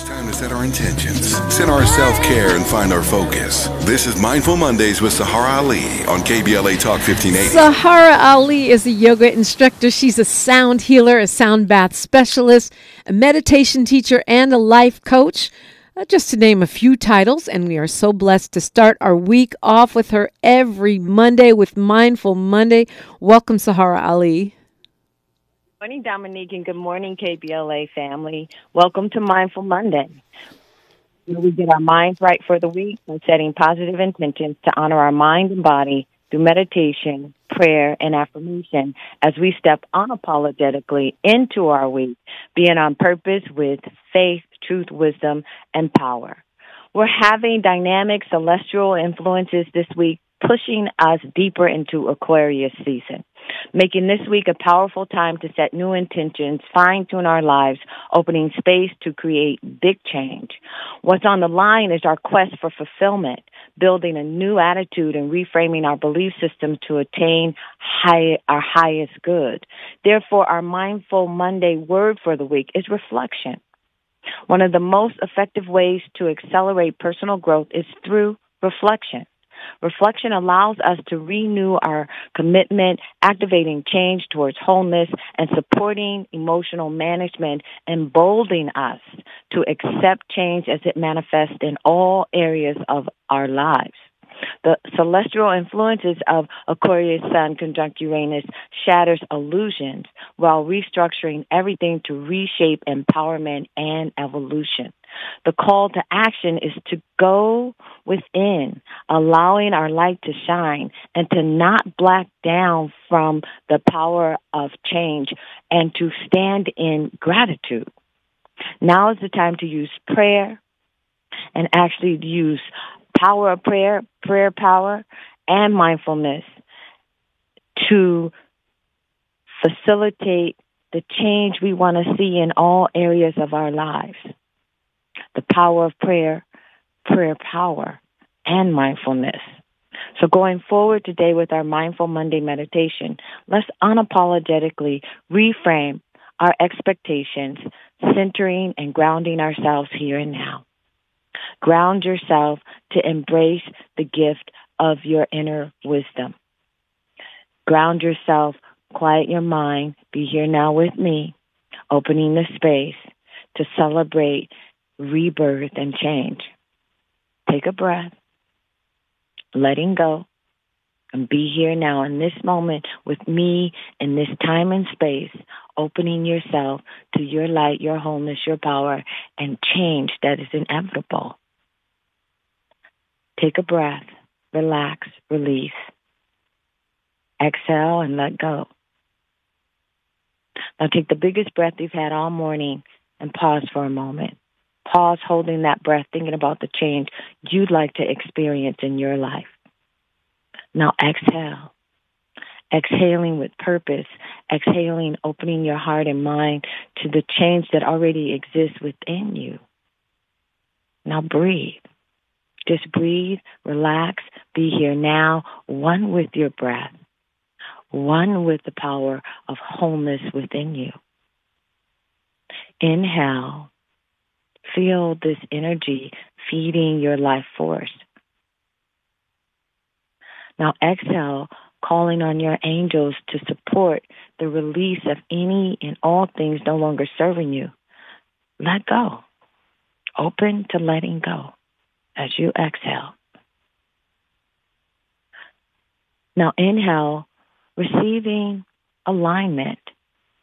It's time to set our intentions, set our self care, and find our focus. This is Mindful Mondays with Saharah Ali on KBLA Talk 1580. Saharah Ali is a yoga instructor. She's a sound healer, a sound bath specialist, a meditation teacher, and a life coach. Uh, just to name a few titles, and we are so blessed to start our week off with her every Monday with Mindful Monday. Welcome, Saharah Ali. Morning, Dominique, and good morning, KBLA family. Welcome to Mindful Monday, where we get our minds right for the week by setting positive intentions to honor our mind and body through meditation, prayer, and affirmation as we step unapologetically into our week, being on purpose with faith, truth, wisdom, and power. We're having dynamic celestial influences this week, pushing us deeper into Aquarius season making this week a powerful time to set new intentions, fine tune our lives, opening space to create big change. What's on the line is our quest for fulfillment, building a new attitude and reframing our belief system to attain high, our highest good. Therefore, our mindful Monday word for the week is reflection. One of the most effective ways to accelerate personal growth is through reflection. Reflection allows us to renew our commitment, activating change towards wholeness and supporting emotional management, emboldening us to accept change as it manifests in all areas of our lives. The celestial influences of Aquarius Sun conjunct Uranus shatters illusions while restructuring everything to reshape empowerment and evolution. The call to action is to go within, allowing our light to shine and to not black down from the power of change and to stand in gratitude. Now is the time to use prayer and actually use power of prayer, prayer power, and mindfulness to facilitate the change we want to see in all areas of our lives. The power of prayer, prayer power, and mindfulness. So going forward today with our Mindful Monday meditation, let's unapologetically reframe our expectations, centering and grounding ourselves here and now. Ground yourself to embrace the gift of your inner wisdom. Ground yourself, quiet your mind, be here now with me, opening the space to celebrate rebirth and change. Take a breath, letting go, and be here now in this moment with me in this time and space, opening yourself to your light, your wholeness, your power, and change that is inevitable. Take a breath, relax, release. Exhale and let go. Now take the biggest breath you've had all morning and pause for a moment. Pause holding that breath, thinking about the change you'd like to experience in your life. Now exhale. Exhaling with purpose, exhaling, opening your heart and mind to the change that already exists within you. Now breathe. Just breathe, relax, be here now, one with your breath, one with the power of wholeness within you. Inhale, feel this energy feeding your life force. Now exhale, calling on your angels to support the release of any and all things no longer serving you. Let go. Open to letting go as you exhale. Now inhale, receiving alignment,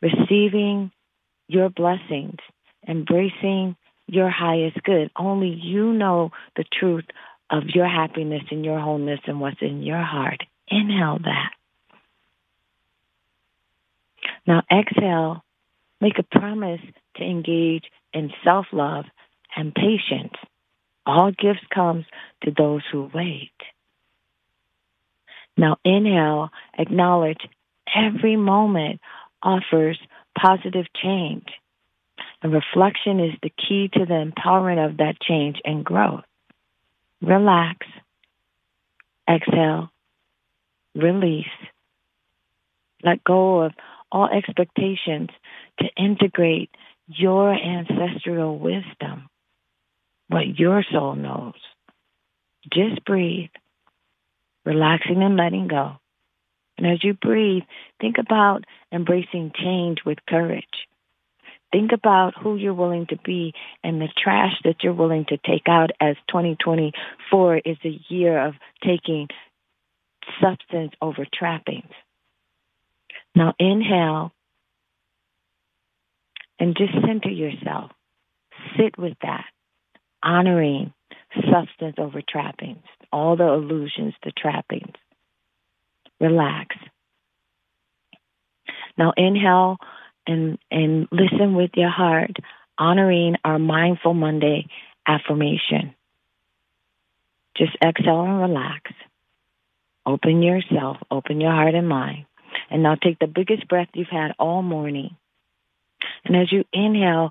receiving your blessings, embracing your highest good. Only you know the truth of your happiness and your wholeness and what's in your heart. Inhale that. Now exhale, make a promise to engage in self-love and patience. All gifts comes to those who wait. Now inhale, acknowledge every moment offers positive change. And reflection is the key to the empowerment of that change and growth. Relax. Exhale. Release. Let go of all expectations to integrate your ancestral wisdom what your soul knows. Just breathe, relaxing and letting go. And as you breathe, think about embracing change with courage. Think about who you're willing to be and the trash that you're willing to take out as 2024 is a year of taking substance over trappings. Now inhale and just center yourself. Sit with that, honoring substance over trappings, all the illusions, the trappings. Relax. Now inhale and, and listen with your heart, honoring our Mindful Monday affirmation. Just exhale and relax. Open yourself, open your heart and mind. And now take the biggest breath you've had all morning. And as you inhale,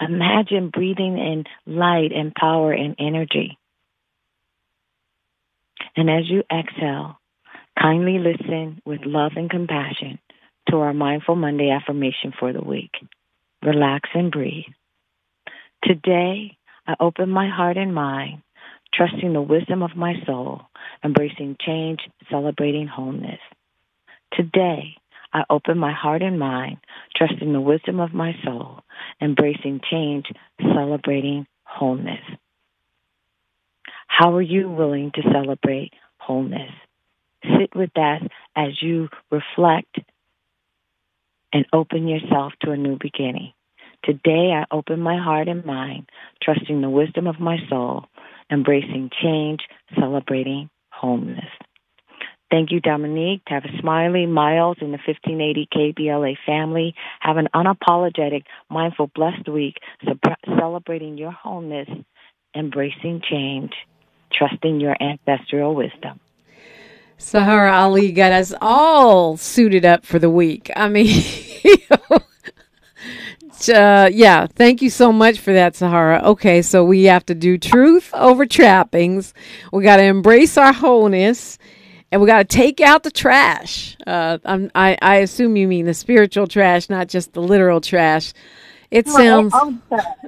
imagine breathing in light and power and energy. And as you exhale, kindly listen with love and compassion to our Mindful Monday affirmation for the week. Relax and breathe. Today, I open my heart and mind, trusting the wisdom of my soul, embracing change, celebrating wholeness. Today, I open my heart and mind, trusting the wisdom of my soul, embracing change, celebrating wholeness. How are you willing to celebrate wholeness? Sit with that as you reflect and open yourself to a new beginning. Today, I open my heart and mind, trusting the wisdom of my soul, embracing change, celebrating wholeness. Thank you, Dominique. Have a smiley Miles in the 1580 KBLA family. Have an unapologetic, mindful, blessed week, celebrating your wholeness, embracing change, trusting your ancestral wisdom. Saharah Ali got us all suited up for the week. I mean, uh, yeah, thank you so much for that, Saharah. Okay, so we have to do truth over trappings. We got to embrace our wholeness, and we got to take out the trash. Uh, i I assume you mean the spiritual trash, not just the literal trash. It sounds.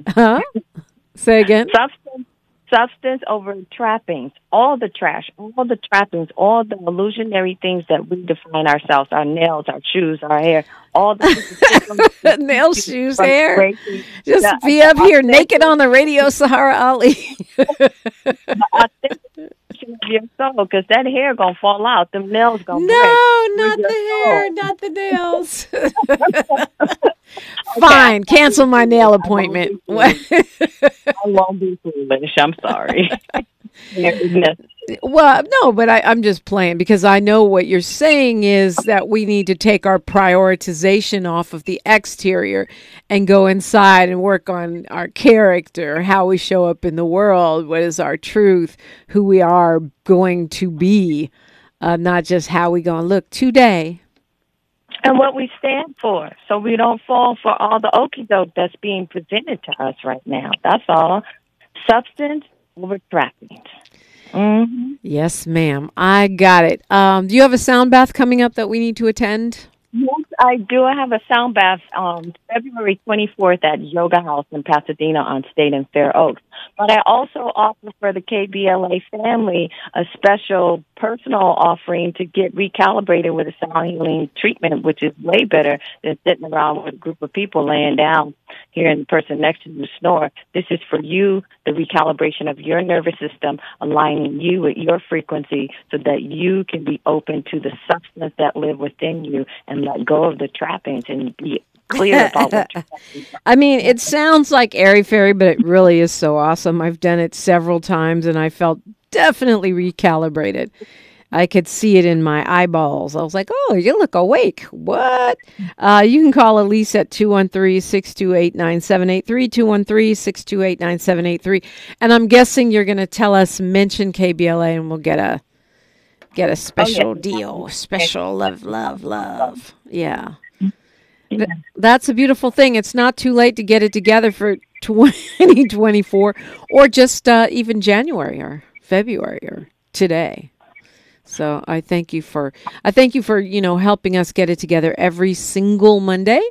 huh? Say again. Substance substance over trappings, all the trash, all the trappings, all the illusionary things that we define ourselves, our nails, our shoes, our hair, all the nails, shoes, hair. Just the, be up here naked on the radio, Saharah Ali. your soul because that hair gonna fall out. The nails gonna no, not the hair, soul. not the nails. Fine, cancel my nail appointment. I won't be foolish. I'm sorry. Well, no, but I, I'm just playing because I know what you're saying is that we need to take our prioritization off of the exterior and go inside and work on our character, how we show up in the world, what is our truth, who we are going to be, uh, not just how we're going to look today and what we stand for, so we don't fall for all the okey doke that's being presented to us right now. That's all. Substance over trappings. Mm-hmm. Yes, ma'am. I got it. Um, do you have a sound bath coming up that we need to attend? I do. I have a sound bath um, February 24th at Yoga House in Pasadena on State and Fair Oaks. But I also offer for the KBLA family a special personal offering to get recalibrated with a sound healing treatment, which is way better than sitting around with a group of people laying down hearing the person next to you snore. This is for you, the recalibration of your nervous system, aligning you with your frequency so that you can be open to the substance that live within you and let go of the trappings and be clear about what I mean, it sounds like airy fairy, but it really is so awesome. I've done it several times and I felt definitely recalibrated. I could see it in my eyeballs. I was like, oh, you look awake. What? Uh, you can call Elise at 213 628 9783, 213 628 9783. And I'm guessing you're going to tell us, mention KBLA, and we'll get a get a special oh, yes. deal. Special love, love, love. Yeah. Th- that's a beautiful thing. It's not too late to get it together for 2024 or just uh, even January or February or today. So I thank you for I thank you for you know helping us get it together every single Monday,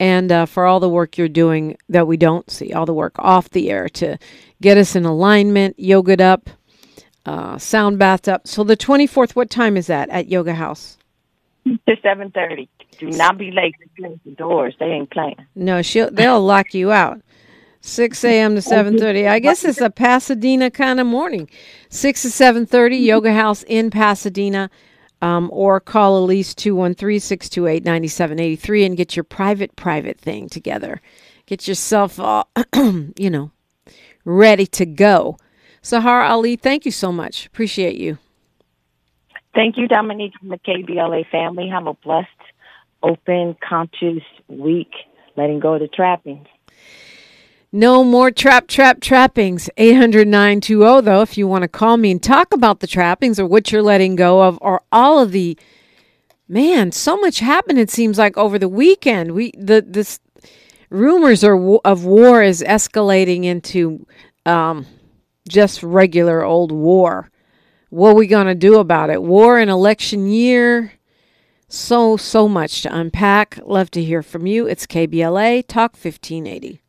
and uh, for all the work you're doing that we don't see, all the work off the air to get us in alignment, yoga up, uh, sound bathed up. So the 24th, what time is that at Yoga House? To 7.30. Do not be late to close the doors. They ain't playing. No, she'll, they'll lock you out. 6 a.m. to 7.30. I guess it's a Pasadena kind of morning. 6 to 7.30, Yoga House in Pasadena. Um, or call Elise 213-628-9783 and get your private, private thing together. Get yourself, all, you know, ready to go. Saharah Ali, thank you so much. Appreciate you. Thank you, Dominique, from the KBLA family. Have a blessed, open, conscious week, letting go of the trappings. No more trap, trap, trappings. 800 920, though, if you want to call me and talk about the trappings or what you're letting go of or all of the. Man, so much happened, it seems like, over the weekend. We the this rumors are of war is escalating into um, just regular old war. What are we going to do about it? War and election year. So, so much to unpack. Love to hear from you. It's KBLA Talk 1580.